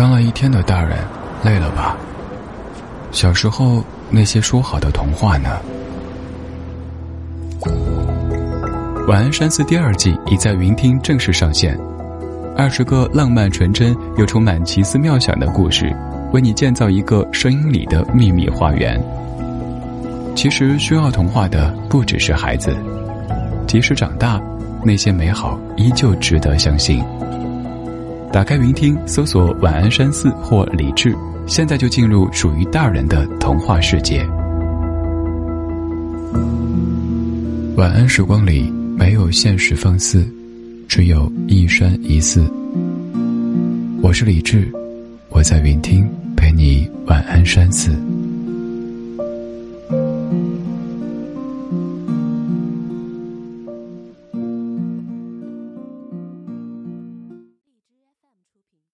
当了一天的大人，累了吧？小时候那些说好的童话呢？晚安山寺第二季已在云听正式上线，二十个浪漫纯真又充满奇思妙想的故事，为你建造一个声音里的秘密花园。其实需要童话的不只是孩子，即使长大，那些美好依旧值得相信。打开云听，搜索“晚安山寺”或“李智”，现在就进入属于大人的童话世界。晚安时光里没有现实放肆，只有一山一寺。我是李智，我在云听陪你晚安山寺。